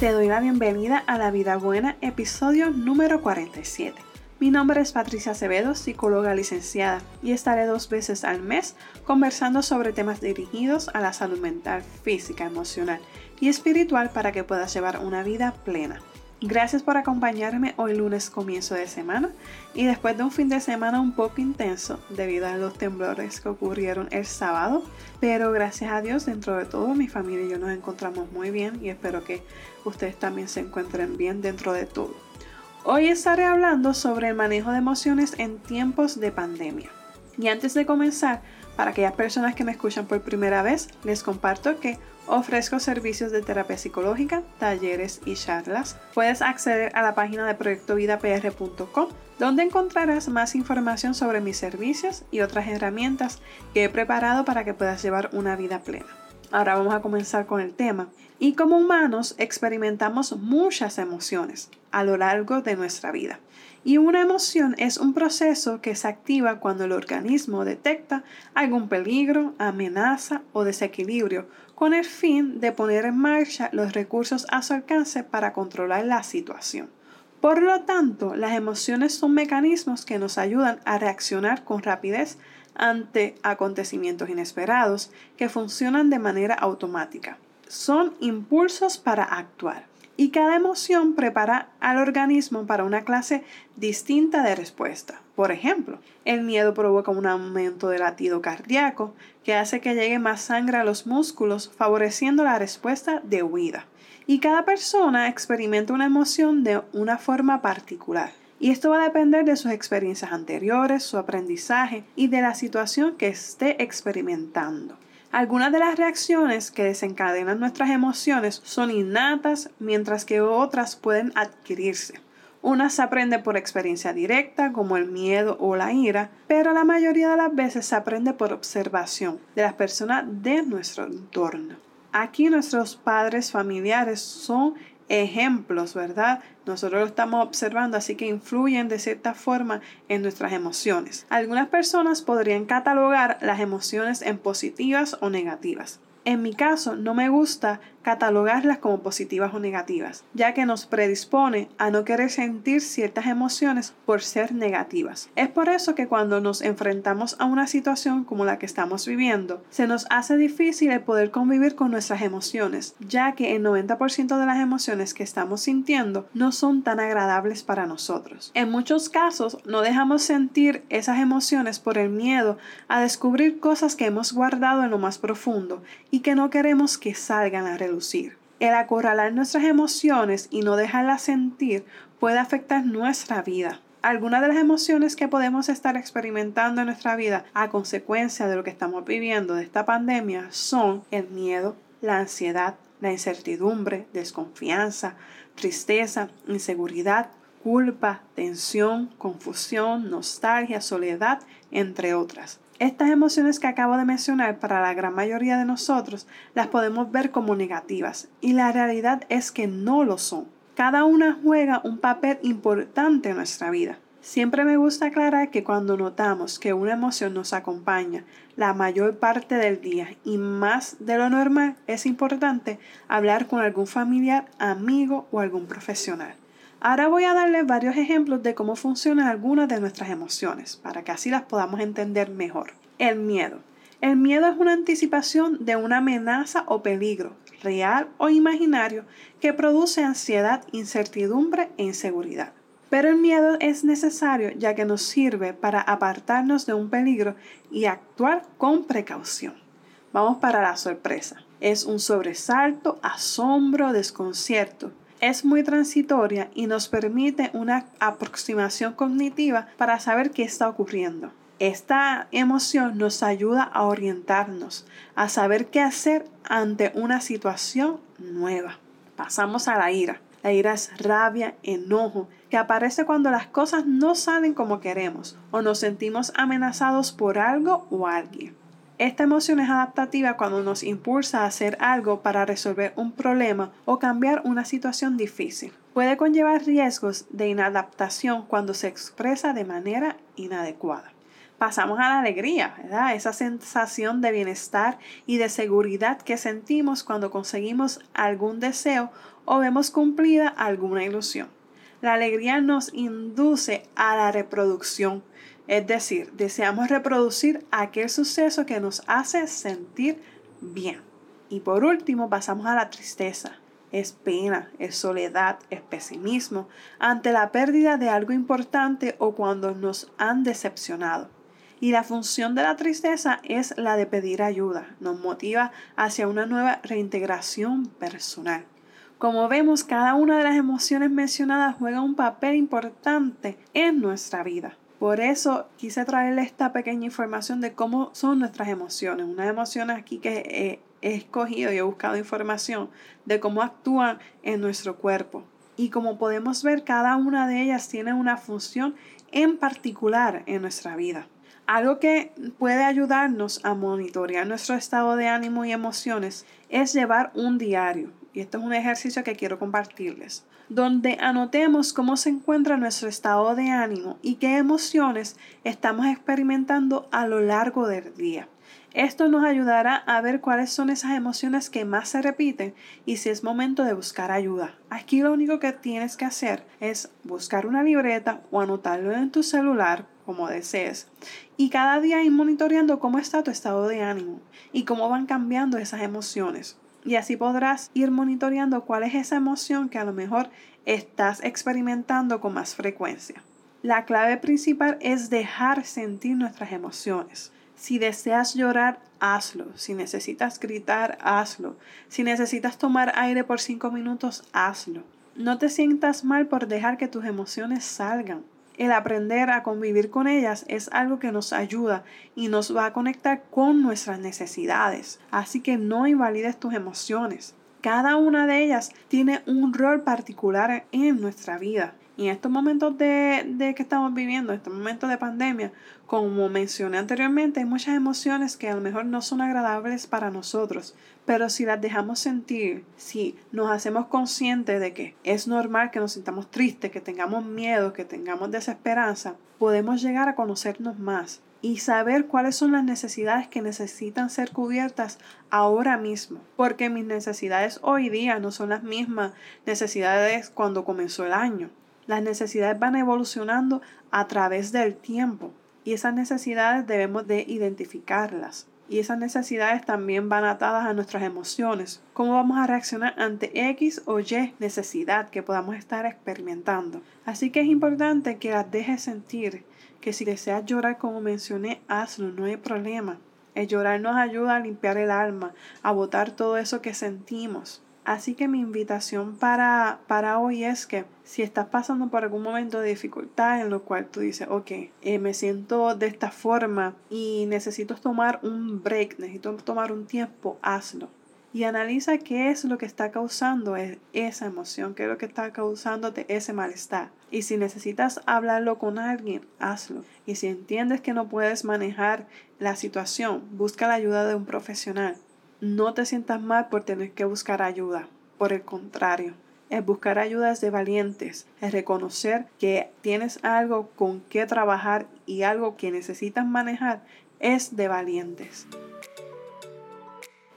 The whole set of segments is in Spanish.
Te doy la bienvenida a La Vida Buena, episodio número 47. Mi nombre es Patricia Acevedo, psicóloga licenciada, y estaré dos veces al mes conversando sobre temas dirigidos a la salud mental, física, emocional y espiritual para que puedas llevar una vida plena. Gracias por acompañarme hoy lunes comienzo de semana y después de un fin de semana un poco intenso debido a los temblores que ocurrieron el sábado, pero gracias a Dios dentro de todo mi familia y yo nos encontramos muy bien y espero que ustedes también se encuentren bien dentro de todo. Hoy estaré hablando sobre el manejo de emociones en tiempos de pandemia. Y antes de comenzar, para aquellas personas que me escuchan por primera vez, les comparto que ofrezco servicios de terapia psicológica, talleres y charlas. Puedes acceder a la página de proyectovidapr.com donde encontrarás más información sobre mis servicios y otras herramientas que he preparado para que puedas llevar una vida plena. Ahora vamos a comenzar con el tema. Y como humanos experimentamos muchas emociones a lo largo de nuestra vida. Y una emoción es un proceso que se activa cuando el organismo detecta algún peligro, amenaza o desequilibrio con el fin de poner en marcha los recursos a su alcance para controlar la situación. Por lo tanto, las emociones son mecanismos que nos ayudan a reaccionar con rapidez ante acontecimientos inesperados que funcionan de manera automática. Son impulsos para actuar y cada emoción prepara al organismo para una clase distinta de respuesta. Por ejemplo, el miedo provoca un aumento del latido cardíaco que hace que llegue más sangre a los músculos, favoreciendo la respuesta de huida. Y cada persona experimenta una emoción de una forma particular. Y esto va a depender de sus experiencias anteriores, su aprendizaje y de la situación que esté experimentando. Algunas de las reacciones que desencadenan nuestras emociones son innatas, mientras que otras pueden adquirirse. Una se aprende por experiencia directa, como el miedo o la ira, pero la mayoría de las veces se aprende por observación de las personas de nuestro entorno. Aquí nuestros padres familiares son ejemplos, ¿verdad? Nosotros lo estamos observando, así que influyen de cierta forma en nuestras emociones. Algunas personas podrían catalogar las emociones en positivas o negativas. En mi caso, no me gusta catalogarlas como positivas o negativas, ya que nos predispone a no querer sentir ciertas emociones por ser negativas. Es por eso que cuando nos enfrentamos a una situación como la que estamos viviendo, se nos hace difícil el poder convivir con nuestras emociones, ya que el 90% de las emociones que estamos sintiendo no son tan agradables para nosotros. En muchos casos, no dejamos sentir esas emociones por el miedo a descubrir cosas que hemos guardado en lo más profundo y que no queremos que salgan a El acorralar nuestras emociones y no dejarlas sentir puede afectar nuestra vida. Algunas de las emociones que podemos estar experimentando en nuestra vida a consecuencia de lo que estamos viviendo de esta pandemia son el miedo, la ansiedad, la incertidumbre, desconfianza, tristeza, inseguridad, culpa, tensión, confusión, nostalgia, soledad, entre otras. Estas emociones que acabo de mencionar para la gran mayoría de nosotros las podemos ver como negativas y la realidad es que no lo son. Cada una juega un papel importante en nuestra vida. Siempre me gusta aclarar que cuando notamos que una emoción nos acompaña la mayor parte del día y más de lo normal, es importante hablar con algún familiar, amigo o algún profesional. Ahora voy a darles varios ejemplos de cómo funcionan algunas de nuestras emociones, para que así las podamos entender mejor. El miedo. El miedo es una anticipación de una amenaza o peligro, real o imaginario, que produce ansiedad, incertidumbre e inseguridad. Pero el miedo es necesario ya que nos sirve para apartarnos de un peligro y actuar con precaución. Vamos para la sorpresa. Es un sobresalto, asombro, desconcierto es muy transitoria y nos permite una aproximación cognitiva para saber qué está ocurriendo. Esta emoción nos ayuda a orientarnos, a saber qué hacer ante una situación nueva. Pasamos a la ira. La ira es rabia, enojo, que aparece cuando las cosas no salen como queremos o nos sentimos amenazados por algo o alguien. Esta emoción es adaptativa cuando nos impulsa a hacer algo para resolver un problema o cambiar una situación difícil. Puede conllevar riesgos de inadaptación cuando se expresa de manera inadecuada. Pasamos a la alegría, ¿verdad? Esa sensación de bienestar y de seguridad que sentimos cuando conseguimos algún deseo o vemos cumplida alguna ilusión. La alegría nos induce a la reproducción, es decir, deseamos reproducir aquel suceso que nos hace sentir bien. Y por último pasamos a la tristeza. Es pena, es soledad, es pesimismo ante la pérdida de algo importante o cuando nos han decepcionado. Y la función de la tristeza es la de pedir ayuda, nos motiva hacia una nueva reintegración personal. Como vemos, cada una de las emociones mencionadas juega un papel importante en nuestra vida. Por eso quise traerle esta pequeña información de cómo son nuestras emociones. Unas emociones aquí que eh, he escogido y he buscado información de cómo actúan en nuestro cuerpo. Y como podemos ver, cada una de ellas tiene una función en particular en nuestra vida. Algo que puede ayudarnos a monitorear nuestro estado de ánimo y emociones es llevar un diario y esto es un ejercicio que quiero compartirles, donde anotemos cómo se encuentra nuestro estado de ánimo y qué emociones estamos experimentando a lo largo del día. Esto nos ayudará a ver cuáles son esas emociones que más se repiten y si es momento de buscar ayuda. Aquí lo único que tienes que hacer es buscar una libreta o anotarlo en tu celular como desees y cada día ir monitoreando cómo está tu estado de ánimo y cómo van cambiando esas emociones. Y así podrás ir monitoreando cuál es esa emoción que a lo mejor estás experimentando con más frecuencia. La clave principal es dejar sentir nuestras emociones. Si deseas llorar, hazlo. Si necesitas gritar, hazlo. Si necesitas tomar aire por cinco minutos, hazlo. No te sientas mal por dejar que tus emociones salgan. El aprender a convivir con ellas es algo que nos ayuda y nos va a conectar con nuestras necesidades. Así que no invalides tus emociones. Cada una de ellas tiene un rol particular en nuestra vida. Y en estos momentos de, que estamos viviendo, en estos momentos de pandemia, como mencioné anteriormente, hay muchas emociones que a lo mejor no son agradables para nosotros, pero si las dejamos sentir, si nos hacemos conscientes de que es normal que nos sintamos tristes, que tengamos miedo, que tengamos desesperanza, podemos llegar a conocernos más y saber cuáles son las necesidades que necesitan ser cubiertas ahora mismo, porque mis necesidades hoy día no son las mismas necesidades cuando comenzó el año. Las necesidades van evolucionando a través del tiempo y esas necesidades debemos de identificarlas. Y esas necesidades también van atadas a nuestras emociones. ¿Cómo vamos a reaccionar ante X o Y necesidad que podamos estar experimentando? Así que es importante que las dejes sentir, que si deseas llorar como mencioné, hazlo, no hay problema. El llorar nos ayuda a limpiar el alma, a botar todo eso que sentimos. Así que mi invitación para, para hoy es que si estás pasando por algún momento de dificultad en lo cual tú dices, ok, eh, me siento de esta forma y necesito tomar un break, necesito tomar un tiempo, hazlo. Y analiza qué es lo que está causando e, esa emoción, qué es lo que está causándote ese malestar. Y si necesitas hablarlo con alguien, hazlo. Y si entiendes que no puedes manejar la situación, busca la ayuda de un profesional. No te sientas mal por tener que buscar ayuda. Por el contrario, es buscar ayudas de valientes, es reconocer que tienes algo con que trabajar y algo que necesitas manejar, es de valientes.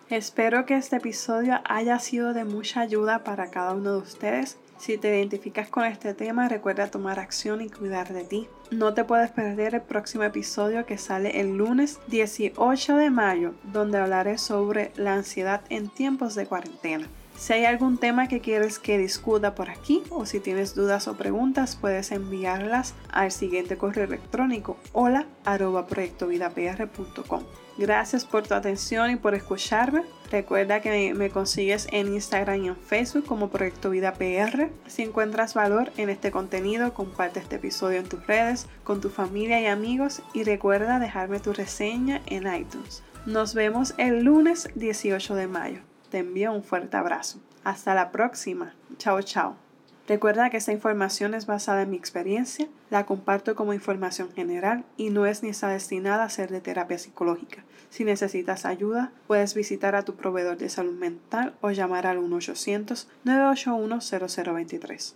Espero que este episodio haya sido de mucha ayuda para cada uno de ustedes. Si te identificas con este tema, recuerda tomar acción y cuidar de ti. No te puedes perder el próximo episodio que sale el lunes 18 de mayo, donde hablaré sobre la ansiedad en tiempos de cuarentena. Si hay algún tema que quieres que discuta por aquí o si tienes dudas o preguntas, puedes enviarlas al siguiente correo electrónico hola. Gracias por tu atención y por escucharme. Recuerda que me consigues en Instagram y en Facebook como Proyecto Vida PR. Si encuentras valor en este contenido, comparte este episodio en tus redes, con tu familia y amigos y recuerda dejarme tu reseña en iTunes. Nos vemos el lunes 18 de mayo. Te envío un fuerte abrazo. Hasta la próxima. Chao, chao. Recuerda que esta información es basada en mi experiencia, la comparto como información general y no es ni está destinada a ser de terapia psicológica. Si necesitas ayuda, puedes visitar a tu proveedor de salud mental o llamar al 1-800-981-0023.